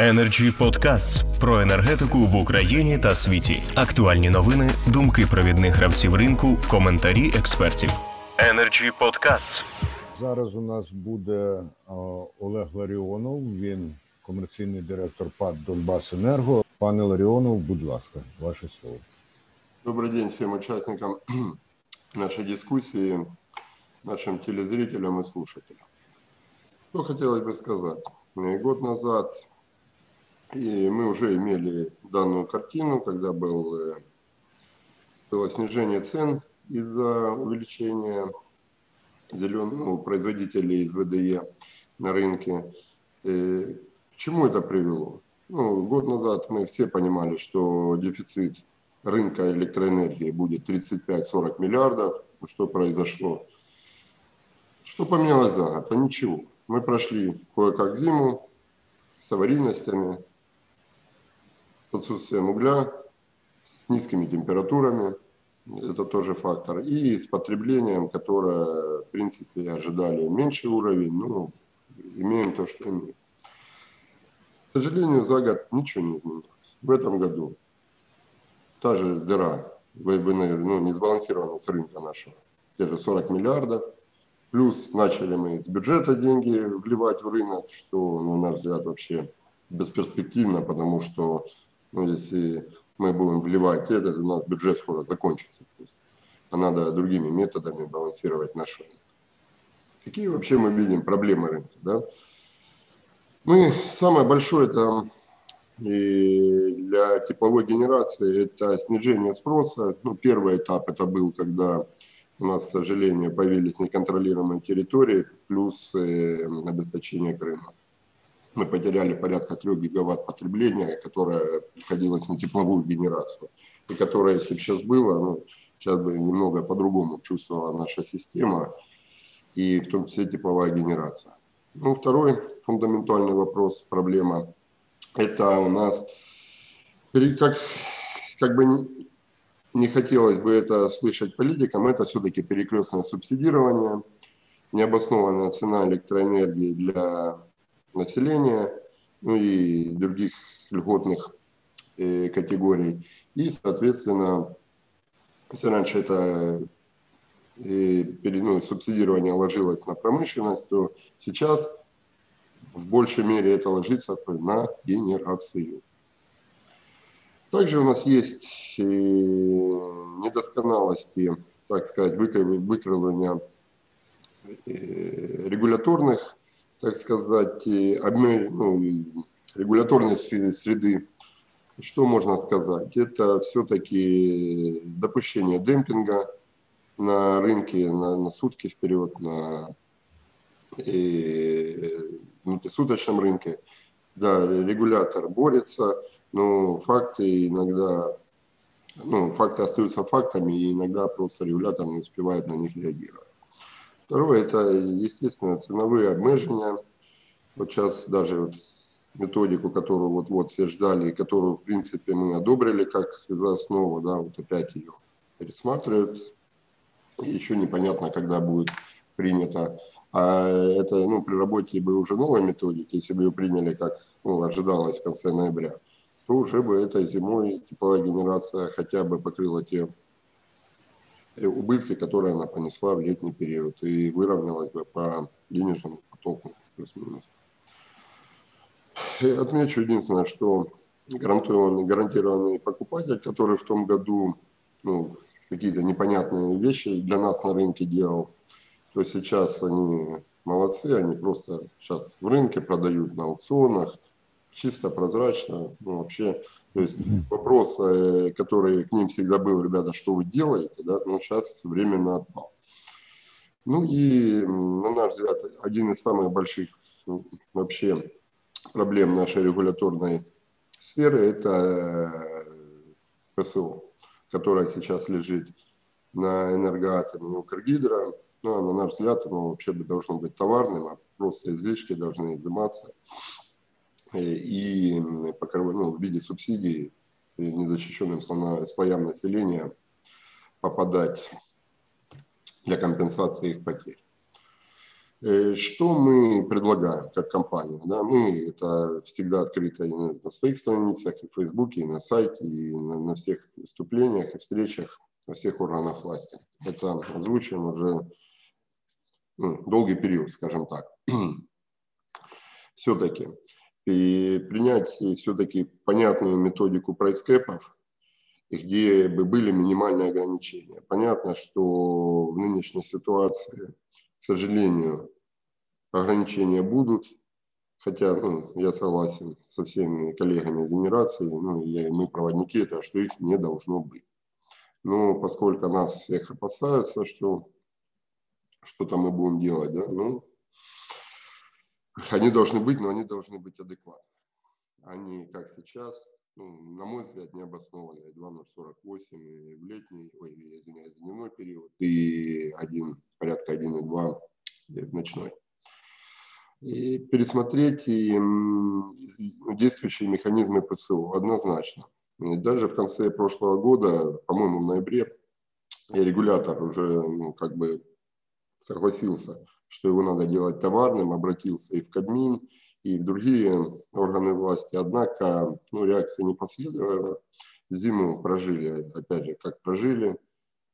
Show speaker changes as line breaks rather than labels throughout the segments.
Energy Podcasts про енергетику в Україні та світі. Актуальні новини, думки провідних гравців ринку, коментарі експертів. Energy Podcasts.
Зараз у нас буде а, Олег Ларіонов. Він комерційний директор ПАД Донбасенерго. Пане Ларіонов, будь ласка, ваше слово.
Добрый день всем участникам нашей дискуссии, нашим телезрителям и слушателям. Что хотелось бы сказать. Э, Год назад и мы уже имели данную картину, когда был, э, было снижение цен из-за увеличения зеленых ну, производителей из ВДЕ на рынке. Э, К чему это привело? Ну, год назад мы все понимали, что дефицит рынка электроэнергии будет 35-40 миллиардов. Ну, Что произошло? Что поменялось за год? А ничего. Мы прошли кое-как зиму с аварийностями, с отсутствием угля, с низкими температурами. Это тоже фактор. И с потреблением, которое, в принципе, ожидали меньший уровень. Ну, имеем то, что имеем. К сожалению, за год ничего не изменилось. В этом году та же дыра, в- в энер- ну, несбалансированность рынка нашего, те же 40 миллиардов. Плюс начали мы с бюджета деньги вливать в рынок, что, на наш взгляд, вообще бесперспективно, потому что ну, если мы будем вливать это, у нас бюджет скоро закончится. То есть, а надо другими методами балансировать наш рынок. Какие вообще мы видим проблемы рынка? Да? Мы, самое большое там и для тепловой генерации это снижение спроса. Ну, первый этап это был, когда у нас, к сожалению, появились неконтролируемые территории, плюс э, обесточение Крыма. Мы потеряли порядка 3 гигаватт потребления, которое приходилось на тепловую генерацию. И которое, если бы сейчас было, ну, сейчас бы немного по-другому чувствовала наша система, и в том числе тепловая генерация. Ну, второй фундаментальный вопрос, проблема, это у нас, как, как бы не хотелось бы это слышать политикам, это все-таки перекрестное субсидирование, необоснованная цена электроэнергии для населения, ну и других льготных э, категорий. И, соответственно, если раньше это э, ну, субсидирование ложилось на промышленность, то сейчас в большей мере это ложится на генерацию. Также у нас есть э, недосконалости, так сказать, выкры- выкрывания э, регуляторных, так сказать, э, обме- ну, и регуляторной сре- среды. Что можно сказать? Это все-таки допущение демпинга на рынке на, на сутки вперед, на э, внутрисуточном рынке. Да, регулятор борется, но факты иногда, ну, факты остаются фактами, и иногда просто регулятор не успевает на них реагировать. Второе, это, естественно, ценовые обмежения. Вот сейчас даже вот методику, которую вот-вот все ждали, и которую, в принципе, мы одобрили как за основу, да, вот опять ее пересматривают. И еще непонятно, когда будет принято. А это, ну, при работе бы уже новой методики, если бы ее приняли, как ну, ожидалось в конце ноября, то уже бы этой зимой тепловая генерация хотя бы покрыла те убытки, которые она понесла в летний период, и выровнялась бы по денежному потоку плюс-минус. Отмечу единственное, что гарантированный, гарантированный покупатель, который в том году ну, какие-то непонятные вещи для нас на рынке делал, то сейчас они молодцы, они просто сейчас в рынке продают на аукционах, чисто прозрачно, ну, вообще, то есть вопрос, э, который к ним всегда был, ребята, что вы делаете, да, ну, сейчас временно отпал. Ну и, на наш взгляд, один из самых больших м, вообще проблем нашей регуляторной сферы – это э, ПСО, которая сейчас лежит на энергоатоме Укргидро. Ну, а на наш взгляд, оно вообще бы должно быть товарным, а просто излишки должны изыматься и покрыв- ну, в виде субсидий э, незащищенным слоям населения попадать для компенсации их потерь. Э, что мы предлагаем как компания? Да, мы это всегда открыто и на своих страницах, и в Фейсбуке, и на сайте, и на, на всех выступлениях и встречах во всех органах власти. Это озвучиваем уже ну, долгий период, скажем так. все-таки и принять все-таки понятную методику прайскэпов, где бы были минимальные ограничения. Понятно, что в нынешней ситуации к сожалению, ограничения будут, хотя ну, я согласен со всеми коллегами из генерации, ну, я, мы проводники, это что их не должно быть. Но поскольку нас всех опасаются, что что-то мы будем делать, да, ну, они должны быть, но они должны быть адекватны. Они, как сейчас, ну, на мой взгляд, необоснованные. 2,048 и в летний, ой, извиняюсь, дневной период и один, порядка 1,2 в ночной. И пересмотреть и действующие механизмы ПСО однозначно. И даже в конце прошлого года, по-моему, в ноябре, регулятор уже ну, как бы согласился, что его надо делать товарным, обратился и в Кабмин, и в другие органы власти. Однако ну, реакция не последовала. Зиму прожили, опять же, как прожили.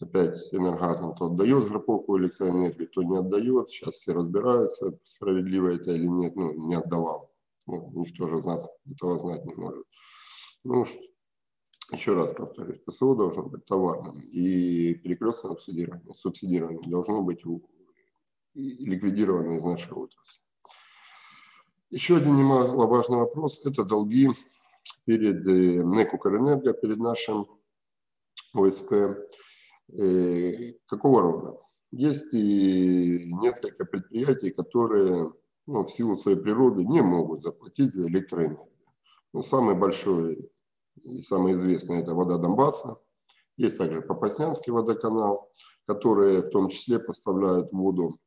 Опять энергатом то отдает Гроповку электроэнергию, то не отдает. Сейчас все разбираются, справедливо это или нет. Ну, не отдавал. Ну, никто же из нас этого знать не может. Ну, еще раз повторюсь, ПСО должно быть товарным. И перекрестное субсидирование, субсидирование должно быть ликвидировано из нашей отрасли. Еще один немаловажный вопрос – это долги перед НЭК «Укрэнерго», перед нашим ОСП. Э, какого рода? Есть и несколько предприятий, которые ну, в силу своей природы не могут заплатить за электроэнергию. Но самый большой и самый известный – это «Вода Донбасса». Есть также Попаснянский водоканал, которые в том числе поставляют воду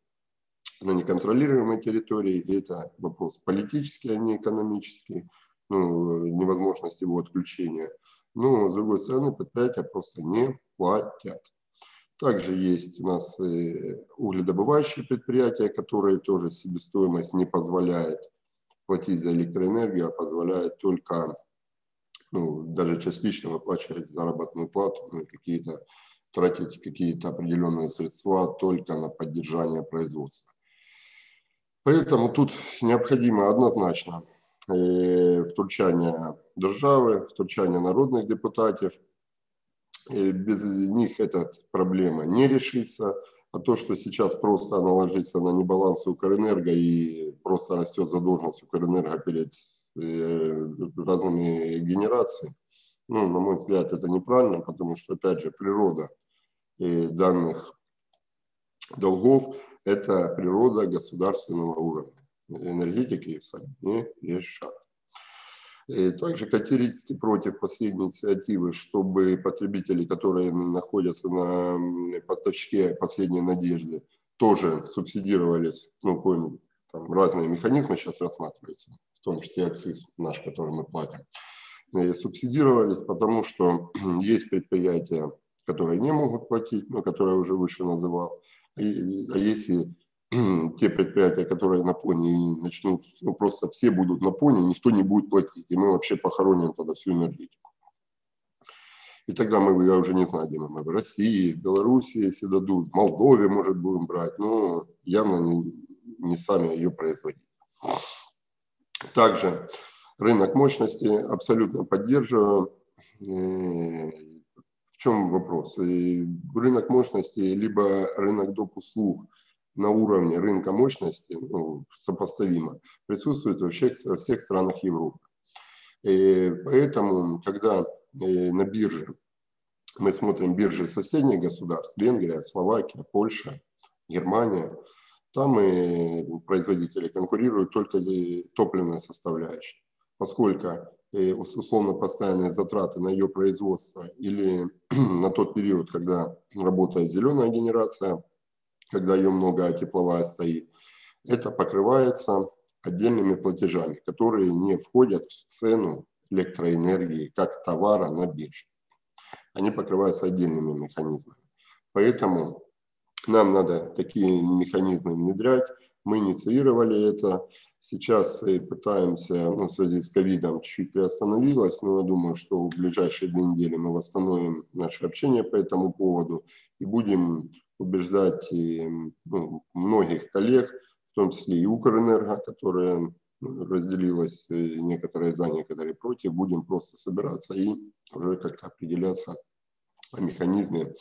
на неконтролируемой территории, и это вопрос политический, а не экономический, ну, невозможность его отключения. Но, с другой стороны, предприятия просто не платят. Также есть у нас угледобывающие предприятия, которые тоже себестоимость не позволяет платить за электроэнергию, а позволяет только ну, даже частично выплачивать заработную плату, ну, какие-то тратить какие-то определенные средства только на поддержание производства. Поэтому тут необходимо однозначно э, втручання держави, втручання народных депутатов. Без них эта проблема не решится. А то, что сейчас просто она ложится на небаланс Укрэнерго и просто растет задолженность Укрэнерго перед э, разными генерациями, ну, на мой взгляд, это неправильно, потому что, опять же, природа э, данных долгов – это природа государственного уровня. Энергетики сами не решат. И также категорически против последней инициативы, чтобы потребители, которые находятся на поставщике последней надежды, тоже субсидировались, ну, понял, там разные механизмы сейчас рассматриваются, в том числе акциз наш, который мы платим, и субсидировались, потому что есть предприятия, которые не могут платить, но которые уже выше называл, а если те предприятия, которые на пони начнут, ну просто все будут на пони, никто не будет платить, и мы вообще похороним тогда всю энергетику. И тогда мы, я уже не знаю, где мы, в России, в Беларуси, если дадут, в Молдове, может, будем брать, но явно не, не сами ее производить. Также рынок мощности абсолютно поддерживаю. Э, чем вопрос? И рынок мощности, либо рынок доп. услуг на уровне рынка мощности, ну, сопоставимо, присутствует во всех, во всех странах Европы. И поэтому, когда э, на бирже мы смотрим биржи соседних государств, Венгрия, Словакия, Польша, Германия, там и производители конкурируют только топливной составляющей, поскольку условно постоянные затраты на ее производство или на тот период, когда работает зеленая генерация, когда ее много, а тепловая стоит, это покрывается отдельными платежами, которые не входят в цену электроэнергии как товара на бирже. Они покрываются отдельными механизмами. Поэтому нам надо такие механизмы внедрять, Мы инициировали это. Сейчас э, пытаемся, ну, в связи с ковидом, чуть приостановилось, но я думаю, что в ближайшие две недели мы восстановим наше общение по этому поводу и будем убеждать и, ну, многих коллег, в том числе и Укрэнерго, которая ну, разделилась, э, некоторые за, некоторые против, будем просто собираться и уже как-то определяться о механизме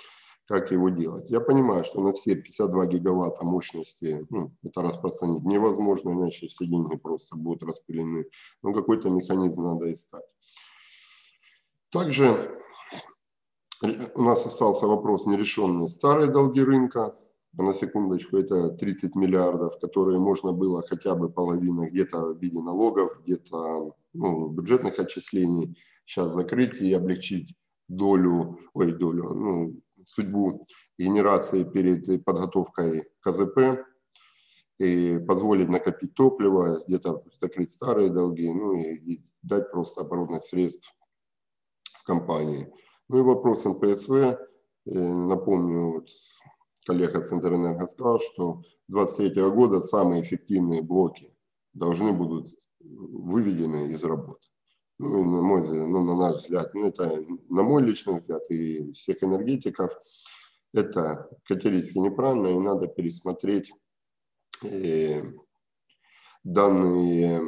как его делать. Я понимаю, что на все 52 гигаватта мощности ну, это распространить невозможно, иначе все деньги просто будут распылены. Но какой-то механизм надо искать. Также у нас остался вопрос нерешенный. Старые долги рынка, на секундочку, это 30 миллиардов, которые можно было хотя бы половину где-то в виде налогов, где-то ну, бюджетных отчислений сейчас закрыть и облегчить долю, ой, долю, ну, судьбу генерации перед подготовкой КЗП и позволить накопить топливо, где-то закрыть старые долги, ну и дать просто оборотных средств в компании. Ну и вопрос НПСВ. Напомню, вот коллега Центрэнерго сказал, что с 2023 года самые эффективные блоки должны будут выведены из работы ну, на мой ну, на наш взгляд, ну, это на мой личный взгляд и всех энергетиков, это категорически неправильно, и надо пересмотреть э, данные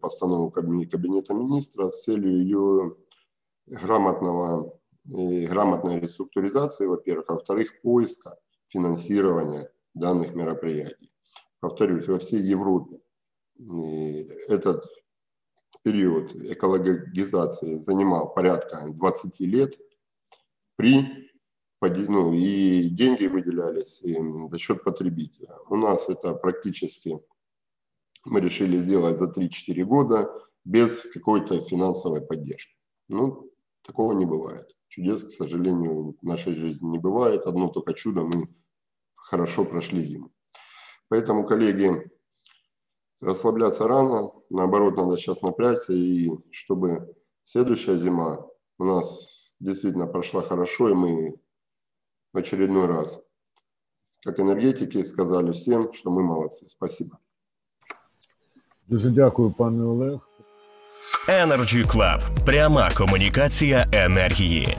постанову Кабинета министра с целью ее грамотного, э, грамотной реструктуризации, во-первых, а во-вторых, поиска финансирования данных мероприятий. Повторюсь, во всей Европе этот период экологизации занимал порядка 20 лет, при, ну, и деньги выделялись за счет потребителя. У нас это практически мы решили сделать за 3-4 года без какой-то финансовой поддержки. Ну, такого не бывает. Чудес, к сожалению, в нашей жизни не бывает. Одно только чудо, мы хорошо прошли зиму. Поэтому, коллеги, расслабляться рано, наоборот, надо сейчас напрячься, и чтобы следующая зима у нас действительно прошла хорошо, и мы в очередной раз, как энергетики, сказали всем, что мы молодцы. Спасибо.
Дуже дякую, пане Олег.
Energy Club. Пряма комунікація енергії.